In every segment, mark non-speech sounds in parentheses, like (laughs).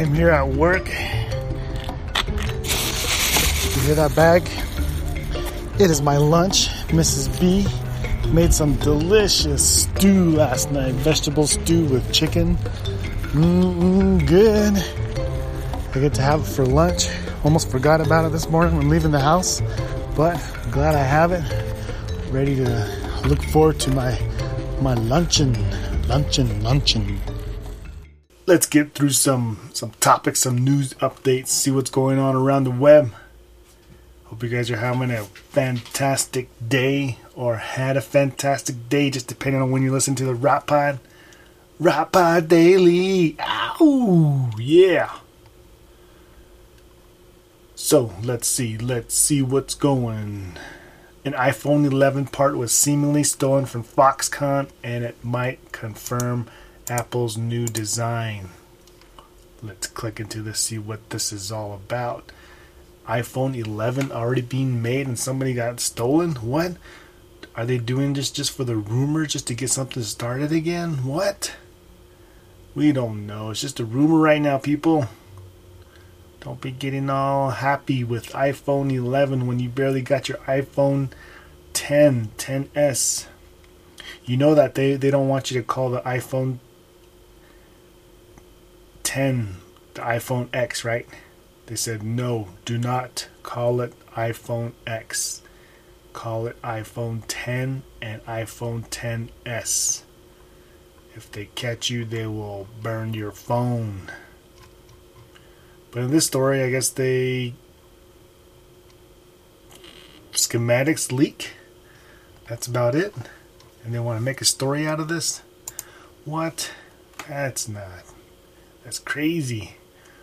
am here at work. You hear that bag? It is my lunch. Mrs. B made some delicious stew last night. Vegetable stew with chicken. Mmm, good. I get to have it for lunch. Almost forgot about it this morning when leaving the house, but I'm glad I have it. Ready to look forward to my my luncheon, luncheon, luncheon. Let's get through some some topics, some news updates, see what's going on around the web. Hope you guys are having a fantastic day or had a fantastic day, just depending on when you listen to the Rap Pod. Rap Pod Daily. Ow! Yeah. So let's see, let's see what's going. An iPhone 11 part was seemingly stolen from Foxconn, and it might confirm Apple's new design. Let's click into this, see what this is all about. iPhone 11 already being made and somebody got stolen? What? Are they doing this just for the rumor, just to get something started again? What? We don't know. It's just a rumor right now, people. Don't be getting all happy with iPhone 11 when you barely got your iPhone 10, 10s. You know that they, they don't want you to call the iPhone 10 the iPhone X, right? They said, no, do not call it iPhone X. Call it iPhone 10 and iPhone 10s. If they catch you, they will burn your phone. But in this story, I guess they schematics leak. That's about it. And they want to make a story out of this. What? That's not. That's crazy.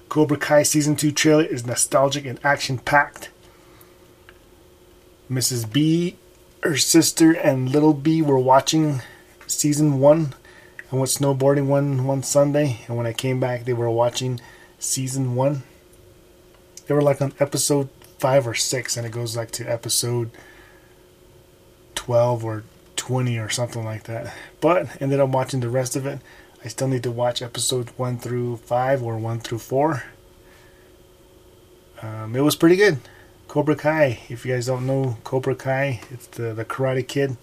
Cobra Kai season 2 trailer is nostalgic and action packed. Mrs. B, her sister, and little B were watching season 1. I went snowboarding one one Sunday, and when I came back, they were watching season one. They were like on episode five or six, and it goes like to episode twelve or twenty or something like that. But ended up watching the rest of it. I still need to watch episode one through five or one through four. Um, it was pretty good. Cobra Kai. If you guys don't know Cobra Kai, it's the the Karate Kid.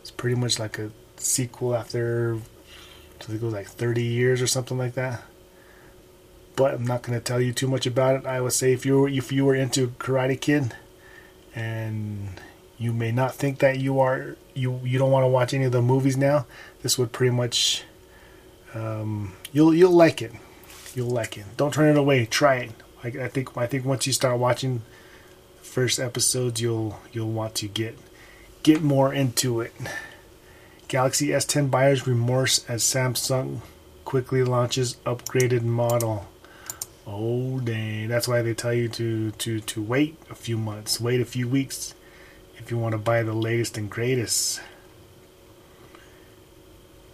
It's pretty much like a sequel after think it goes like 30 years or something like that but I'm not going to tell you too much about it. I would say if you were, if you were into Karate Kid, and you may not think that you are you you don't want to watch any of the movies now, this would pretty much um, you'll you'll like it. You'll like it. Don't turn it away. Try it. I, I think I think once you start watching first episodes, you'll you'll want to get get more into it. Galaxy S10 buyers remorse as Samsung quickly launches upgraded model. Oh dang! That's why they tell you to to to wait a few months, wait a few weeks, if you want to buy the latest and greatest.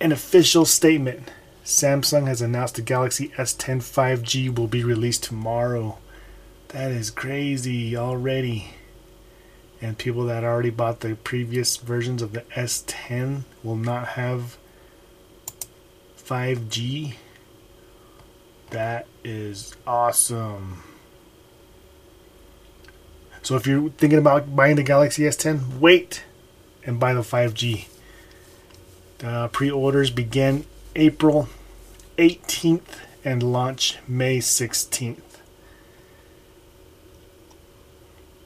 An official statement: Samsung has announced the Galaxy S10 5G will be released tomorrow. That is crazy already. And people that already bought the previous versions of the S10 will not have 5G that is awesome. So if you're thinking about buying the Galaxy S10, wait and buy the 5G. The pre-orders begin April 18th and launch May 16th.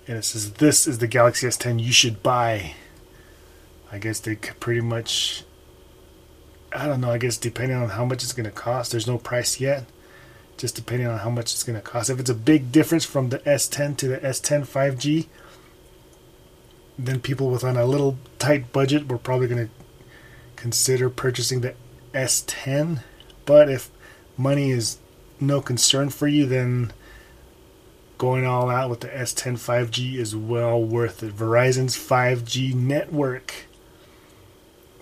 And it says this is the Galaxy S10 you should buy. I guess they could pretty much I don't know, I guess depending on how much it's going to cost, there's no price yet just depending on how much it's going to cost. If it's a big difference from the S10 to the S10 5G, then people with on a little tight budget were probably going to consider purchasing the S10. But if money is no concern for you, then going all out with the S10 5G is well worth it. Verizon's 5G network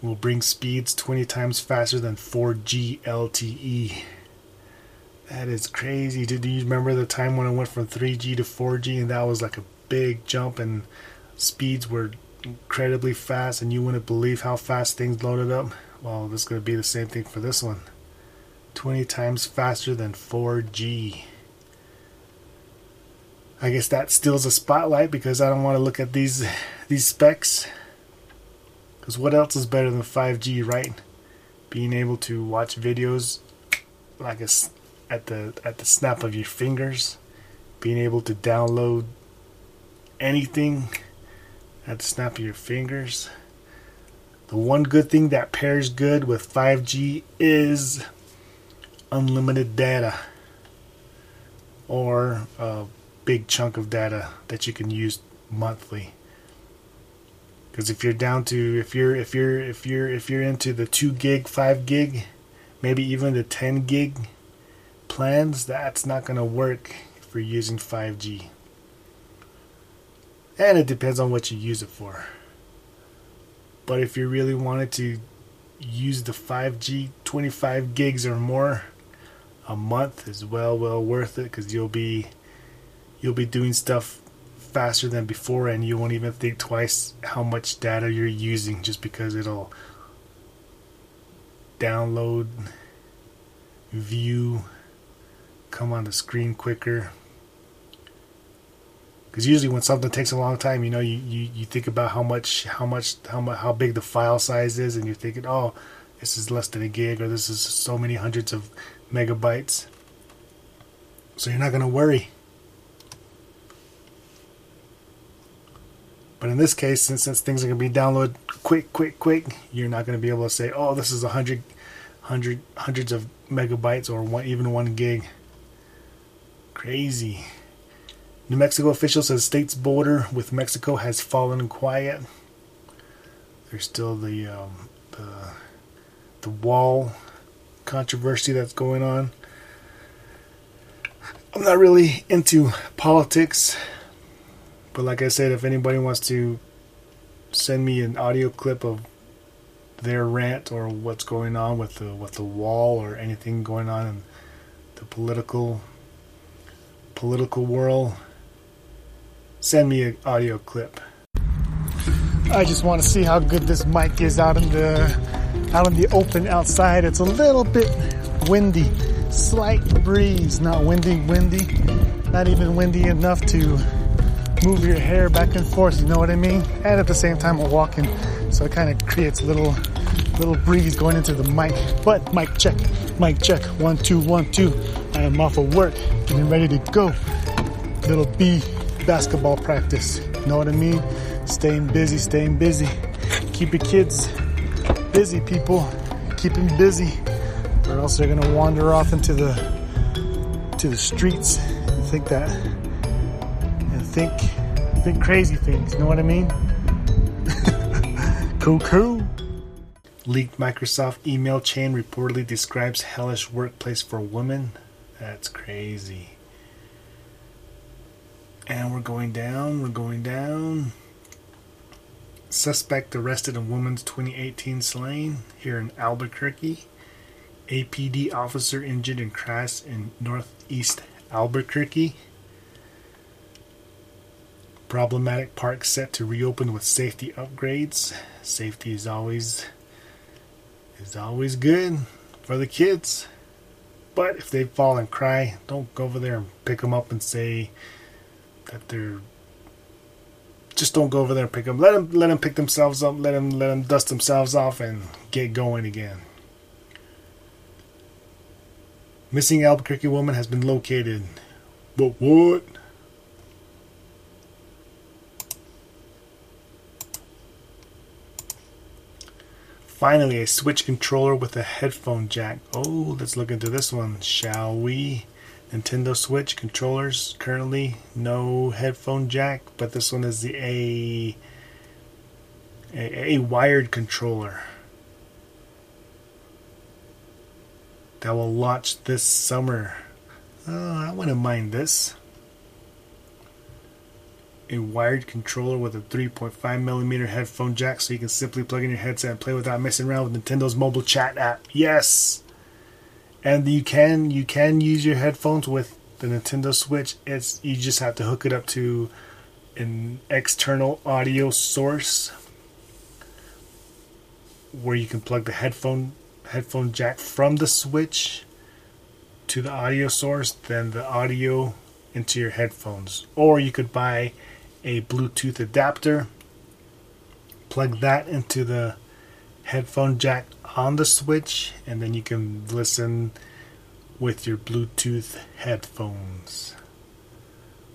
will bring speeds 20 times faster than 4G LTE. That is crazy. Did you remember the time when it went from 3G to 4G and that was like a big jump and speeds were incredibly fast and you wouldn't believe how fast things loaded up? Well, this is going to be the same thing for this one. 20 times faster than 4G. I guess that steals a spotlight because I don't want to look at these (laughs) these specs. Because what else is better than 5G, right? Being able to watch videos like a, at the at the snap of your fingers, being able to download anything at the snap of your fingers. The one good thing that pairs good with 5G is unlimited data or a big chunk of data that you can use monthly. Because if you're down to if you're if you're if you're if you're into the two gig, five gig, maybe even the ten gig plans, that's not gonna work if you're using 5G. And it depends on what you use it for. But if you really wanted to use the 5G 25 gigs or more a month is well well worth it because you'll be you'll be doing stuff faster than before and you won't even think twice how much data you're using just because it'll download view come on the screen quicker because usually when something takes a long time you know you, you, you think about how much how much how much how big the file size is and you're thinking oh this is less than a gig or this is so many hundreds of megabytes so you're not going to worry But in this case, since, since things are going to be downloaded quick, quick, quick, you're not going to be able to say, oh, this is a hundred, hundred, hundreds of megabytes or one, even one gig. Crazy. New Mexico official says state's border with Mexico has fallen quiet. There's still the um, the the wall controversy that's going on. I'm not really into politics. But like I said, if anybody wants to send me an audio clip of their rant or what's going on with the with the wall or anything going on in the political political world, send me an audio clip. I just want to see how good this mic is out in the out in the open outside. It's a little bit windy, slight breeze, not windy, windy, not even windy enough to move your hair back and forth, you know what I mean? And at the same time we're walking, so it kind of creates a little little breeze going into the mic. But mic check, mic check, one, two, one, two. I am off of work, getting ready to go. Little B basketball practice, you know what I mean? Staying busy, staying busy. Keep your kids busy, people. Keep them busy, or else they're gonna wander off into the to the streets and think that and think think crazy things. You know what I mean? (laughs) cool. Leaked Microsoft email chain reportedly describes hellish workplace for women. That's crazy. And we're going down, we're going down. Suspect arrested in woman's 2018 slaying here in Albuquerque. APD officer injured in crash in northeast Albuquerque. Problematic park set to reopen with safety upgrades. Safety is always is always good for the kids. But if they fall and cry, don't go over there and pick them up and say that they're just don't go over there and pick them. Let them let them pick themselves up. Let them let them dust themselves off and get going again. Missing Albuquerque woman has been located. But what? Finally, a Switch controller with a headphone jack. Oh, let's look into this one, shall we? Nintendo Switch controllers currently no headphone jack, but this one is the a a, a wired controller that will launch this summer. Oh, I wouldn't mind this a wired controller with a 3.5 millimeter headphone jack so you can simply plug in your headset and play without messing around with Nintendo's mobile chat app. Yes. And you can you can use your headphones with the Nintendo Switch. It's you just have to hook it up to an external audio source where you can plug the headphone headphone jack from the Switch to the audio source then the audio into your headphones. Or you could buy a Bluetooth adapter, plug that into the headphone jack on the switch, and then you can listen with your Bluetooth headphones.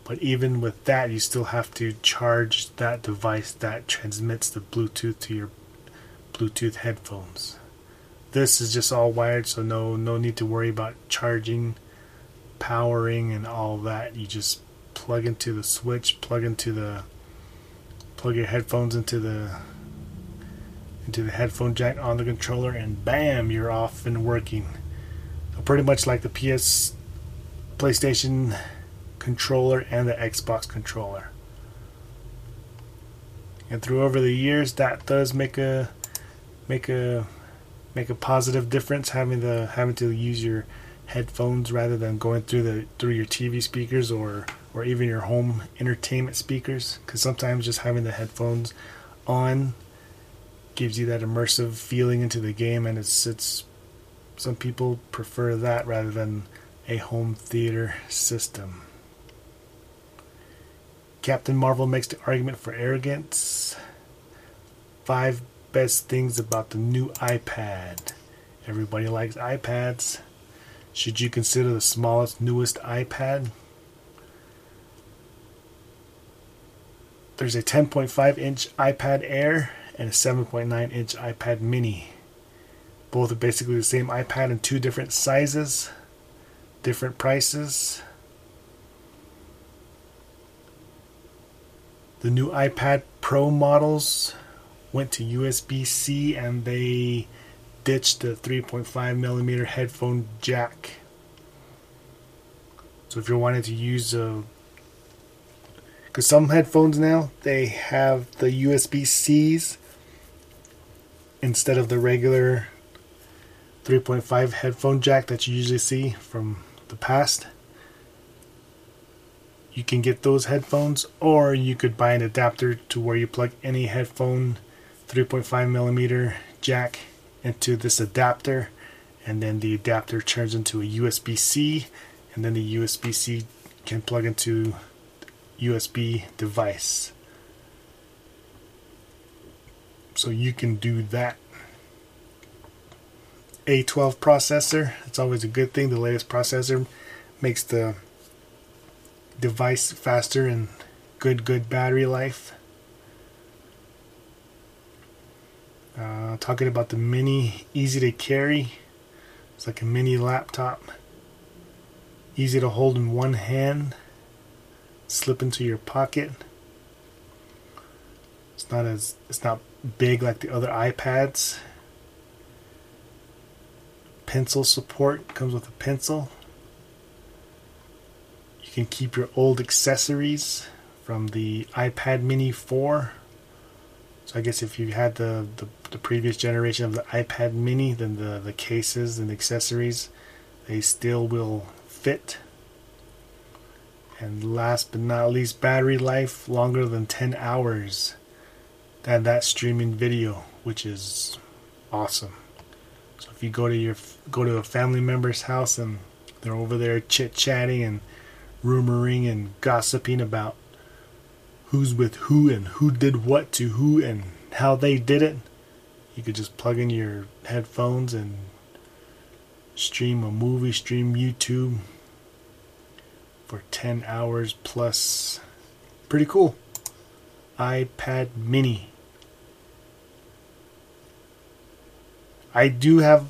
But even with that, you still have to charge that device that transmits the Bluetooth to your Bluetooth headphones. This is just all wired, so no no need to worry about charging, powering, and all that. You just plug into the switch, plug into the plug your headphones into the into the headphone jack on the controller, and bam, you're off and working. So pretty much like the PS, PlayStation controller and the Xbox controller. And through over the years, that does make a make a make a positive difference having the having to use your headphones rather than going through the through your TV speakers or or even your home entertainment speakers because sometimes just having the headphones on gives you that immersive feeling into the game and it's it's some people prefer that rather than a home theater system. Captain Marvel makes the argument for arrogance. Five best things about the new iPad. Everybody likes iPads. Should you consider the smallest, newest iPad? There's a 10.5 inch iPad Air and a 7.9 inch iPad Mini. Both are basically the same iPad in two different sizes, different prices. The new iPad Pro models went to USB C and they ditched the 3.5 millimeter headphone jack. So if you're wanting to use a because some headphones now they have the USB C's instead of the regular 3.5 headphone jack that you usually see from the past. You can get those headphones, or you could buy an adapter to where you plug any headphone 3.5 millimeter jack into this adapter, and then the adapter turns into a USB C, and then the USB C can plug into USB device. So you can do that. A12 processor, it's always a good thing. The latest processor makes the device faster and good, good battery life. Uh, talking about the mini, easy to carry. It's like a mini laptop. Easy to hold in one hand. Slip into your pocket. It's not as it's not big like the other iPads. Pencil support comes with a pencil. You can keep your old accessories from the iPad Mini 4 so I guess if you had the, the, the, previous generation of the iPad mini, then the, the cases and accessories, they still will fit. And last but not least, battery life longer than 10 hours than that streaming video, which is awesome. So if you go to your go to a family member's house and they're over there chit chatting and rumoring and gossiping about who's with who and who did what to who and how they did it. You could just plug in your headphones and stream a movie, stream YouTube for 10 hours plus. Pretty cool. iPad mini. I do have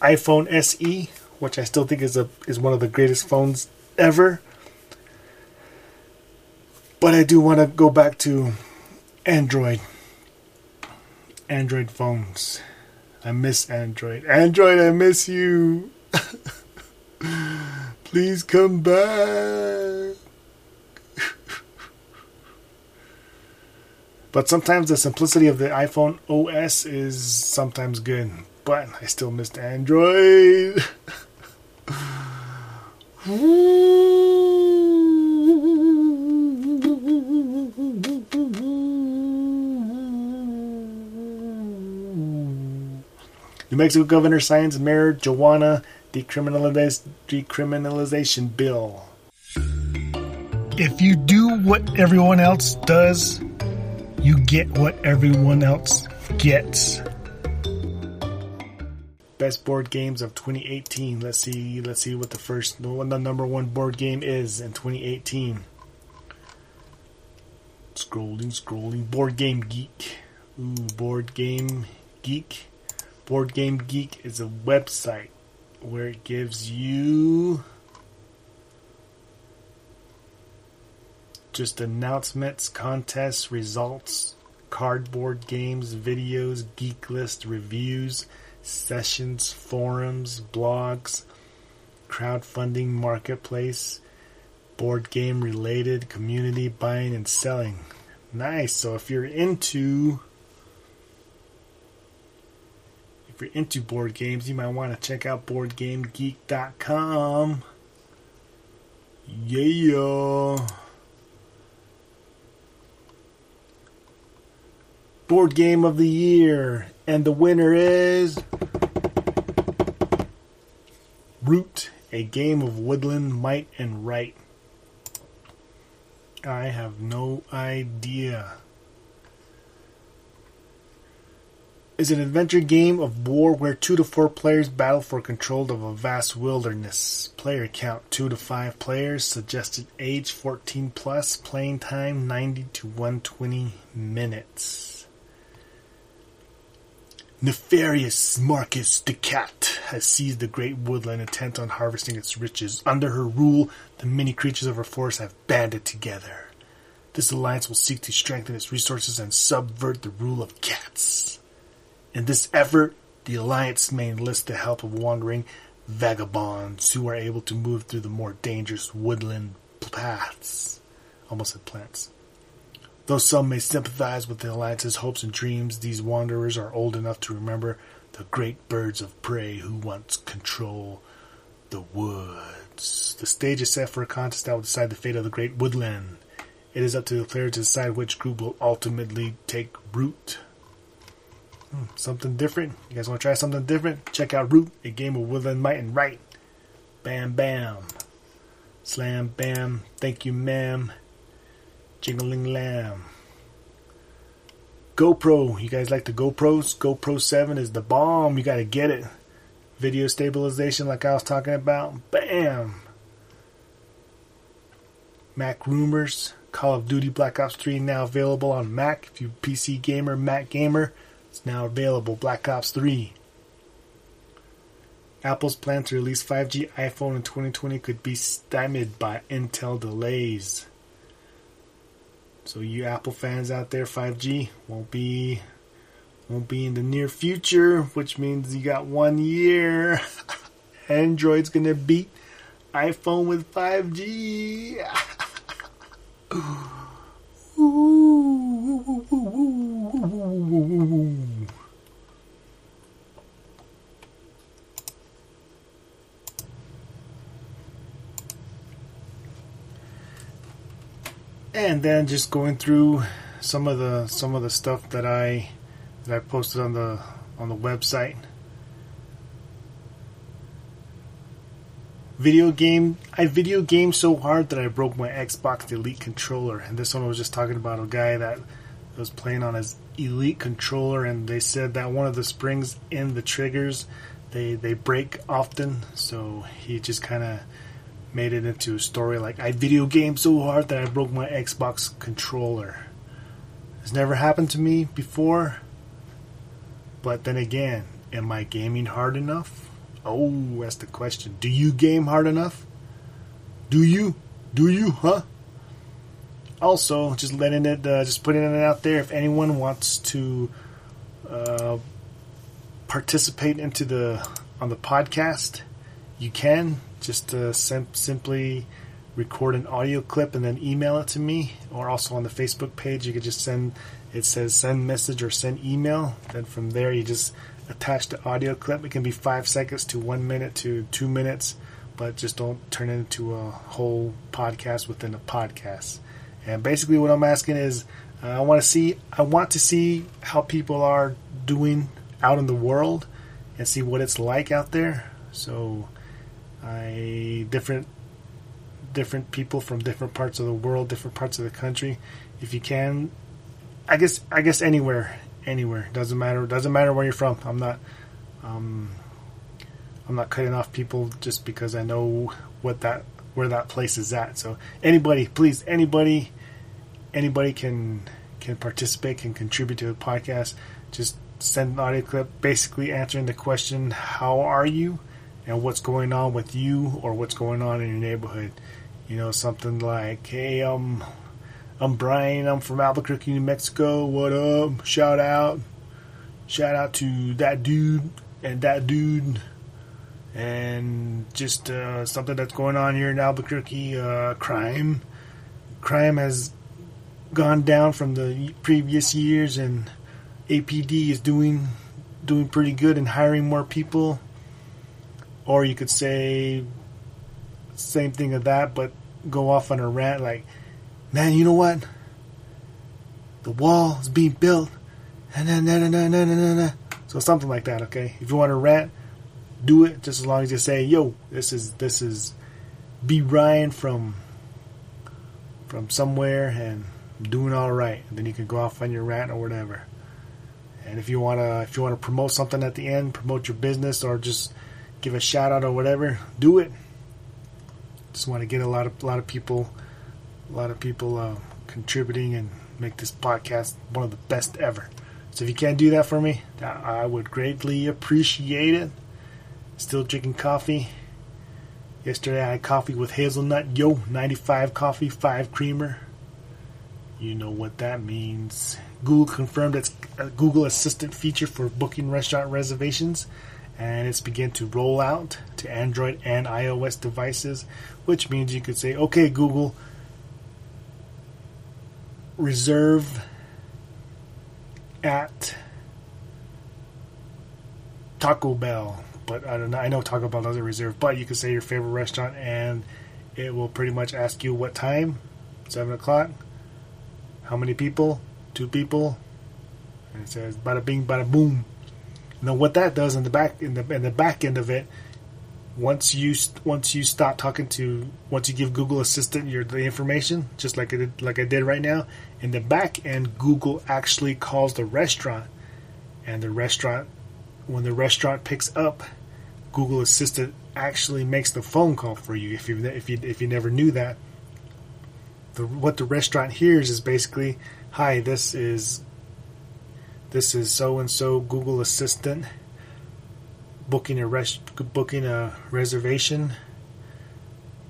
iPhone SE, which I still think is a is one of the greatest phones ever. But I do want to go back to Android. Android phones. I miss Android. Android, I miss you. (laughs) Please come back. But sometimes the simplicity of the iPhone OS is sometimes good. But I still miss Android. (laughs) New Mexico Governor signs marijuana decriminaliz- decriminalization bill. If you do what everyone else does, you get what everyone else gets. Best board games of 2018. Let's see. Let's see what the first, what the number one board game is in 2018. Scrolling, scrolling. Board Game Geek. Ooh, Board Game Geek. Board Game Geek is a website where it gives you just announcements, contests, results, cardboard games, videos, geek list reviews, sessions, forums, blogs, crowdfunding marketplace, board game related community buying and selling. Nice. So if you're into if you're into board games, you might want to check out boardgamegeek.com. Yeah. Board game of the year and the winner is Root, a game of woodland might and right. I have no idea. Is an adventure game of war where two to four players battle for control of a vast wilderness. Player count two to five players. Suggested age 14 plus. Playing time 90 to 120 minutes. Nefarious Marquise de Cat has seized the great woodland intent on harvesting its riches. Under her rule, the many creatures of her forest have banded together. This alliance will seek to strengthen its resources and subvert the rule of cats. In this effort, the alliance may enlist the help of wandering vagabonds who are able to move through the more dangerous woodland paths. Almost said plants. Though some may sympathize with the Alliance's hopes and dreams, these wanderers are old enough to remember the great birds of prey who once control the woods. The stage is set for a contest that will decide the fate of the great woodland. It is up to the player to decide which group will ultimately take root. Hmm, something different? You guys want to try something different? Check out Root, a game of woodland might and right. Bam, bam. Slam, bam. Thank you, ma'am. Jingling lamb. GoPro. You guys like the GoPros? GoPro 7 is the bomb. You gotta get it. Video stabilization, like I was talking about. Bam! MacRumors. Call of Duty Black Ops 3 now available on Mac. If you're PC gamer, Mac gamer, it's now available. Black Ops 3. Apple's plan to release 5G iPhone in 2020 could be stymied by Intel delays. So you Apple fans out there, 5G won't be won't be in the near future, which means you got one year. (laughs) Android's gonna beat iPhone with 5G. (laughs) and then just going through some of the some of the stuff that I that I posted on the on the website. Video game I video game so hard that I broke my Xbox Elite controller. And this one I was just talking about a guy that was playing on his Elite controller and they said that one of the springs in the triggers they they break often, so he just kind of made it into a story like I video game so hard that I broke my Xbox controller. It's never happened to me before. But then again, am I gaming hard enough? Oh, that's the question. Do you game hard enough? Do you? Do you, huh? Also, just letting it, uh, just putting it out there. If anyone wants to uh, participate into the on the podcast, you can just uh, sim- simply record an audio clip and then email it to me, or also on the Facebook page, you could just send. It says send message or send email. Then from there, you just attach the audio clip. It can be five seconds to one minute to two minutes, but just don't turn it into a whole podcast within a podcast. And basically, what I'm asking is, uh, I want to see, I want to see how people are doing out in the world, and see what it's like out there. So I different different people from different parts of the world, different parts of the country. If you can, I guess I guess anywhere, anywhere doesn't matter. Doesn't matter where you're from. I'm not. Um, I'm not cutting off people just because I know what that where that place is at. So anybody, please, anybody, anybody can can participate, can contribute to the podcast. Just send an audio clip, basically answering the question, "How are you?" And what's going on with you or what's going on in your neighborhood. You know, something like, "Hey, um, I'm Brian. I'm from Albuquerque, New Mexico. What up? Shout out, shout out to that dude and that dude." and just uh, something that's going on here in Albuquerque. Uh, crime, crime has gone down from the previous years, and APD is doing doing pretty good and hiring more people. Or you could say same thing of that, but go off on a rant like, "Man, you know what? The wall is being built." And then, so something like that. Okay, if you want to rant do it just as long as you say, "Yo, this is this is B Ryan from from somewhere and doing all right." And then you can go off on your rant or whatever. And if you wanna if you wanna promote something at the end, promote your business or just give a shout out or whatever, do it. Just want to get a lot of a lot of people, a lot of people uh, contributing and make this podcast one of the best ever. So if you can't do that for me, I would greatly appreciate it. Still drinking coffee. Yesterday I had coffee with hazelnut. Yo, 95 coffee, 5 creamer. You know what that means. Google confirmed its uh, Google Assistant feature for booking restaurant reservations, and it's begun to roll out to Android and iOS devices, which means you could say, "Okay, Google, reserve at Taco Bell." but I don't know. I know Taco Bell doesn't reserve, but you could say your favorite restaurant, and it will pretty much ask you what time, seven o'clock, how many people, two people, and it says bada bing, bada boom. Now what that does in the back in the in the back end of it, once you once you stop talking to once you give Google Assistant your the information, just like I did, like I did right now, in the back end, Google actually calls the restaurant, and the restaurant when the restaurant picks up, Google Assistant actually makes the phone call for you. If you if you if you never knew that, the, what the restaurant hears is basically, "Hi, this is this is so and so Google Assistant booking a rest booking a reservation,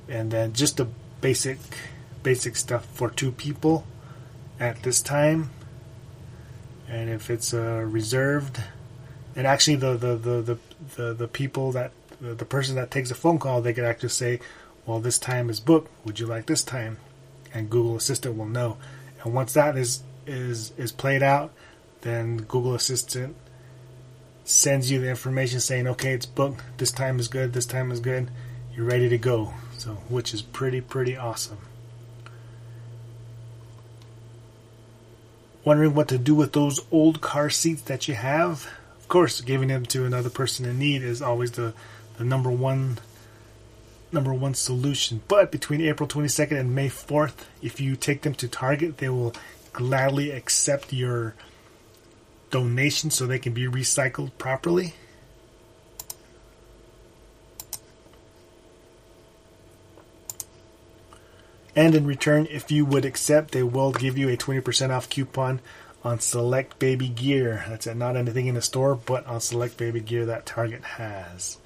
and then just the basic basic stuff for two people at this time." And if it's uh, reserved, and actually the the the the, the, the people that the, the person that takes a phone call they could actually say well this time is booked. Would you like this time? And google assistant will know. And once that is is is played out then google assistant sends you the information saying okay it's booked. This time is good. This time is good. You're ready to go. So which is pretty pretty awesome. Wondering what to do with those old car seats that you have? Of course, giving them to another person in need is always the, the number one number one solution. But between April 22nd and May 4th, if you take them to Target, they will gladly accept your donation so they can be recycled properly. And in return, if you would accept, they will give you a 20% off coupon on select baby gear. That's it, not anything in the store, but on select baby gear that Target has.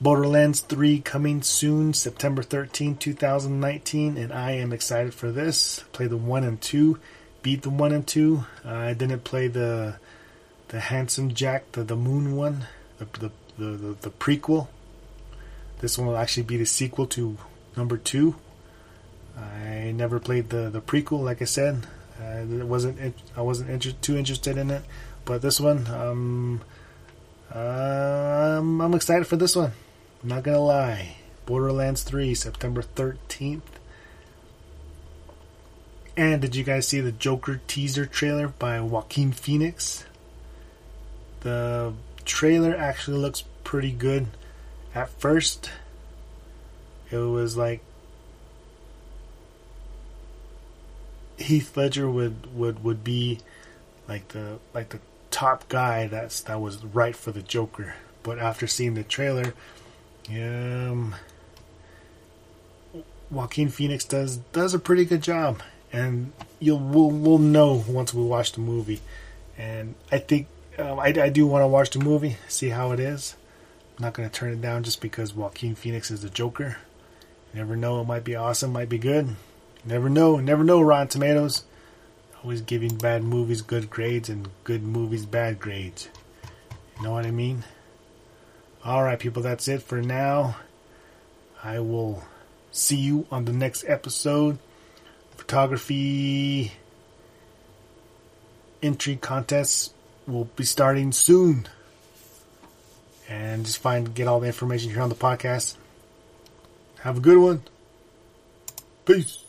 Borderlands 3 coming soon, September 13, 2019, and I am excited for this. Play the 1 and 2, beat the 1 and 2. Uh, I didn't play the the Handsome Jack, the, the Moon one, the, the, the, the, the prequel. This one will actually be the sequel to number 2. I never played the, the prequel, like I said. Uh, it wasn't I wasn't inter- too interested in it, but this one, um, I'm, I'm excited for this one. I'm not gonna lie. Borderlands 3, September 13th. And did you guys see the Joker teaser trailer by Joaquin Phoenix? The trailer actually looks pretty good. at first, it was like Heath Ledger would, would, would be like the like the top guy that's that was right for the Joker. But after seeing the trailer, um, Joaquin Phoenix does does a pretty good job, and you'll we'll, we'll know once we watch the movie. And I think um, I, I do want to watch the movie, see how it is. I'm not going to turn it down just because Joaquin Phoenix is the Joker. You never know, it might be awesome, might be good. You never know, never know. Rotten Tomatoes always giving bad movies good grades and good movies bad grades. You know what I mean? Alright, people, that's it for now. I will see you on the next episode. Photography entry contests will be starting soon. And just find get all the information here on the podcast. Have a good one. Peace.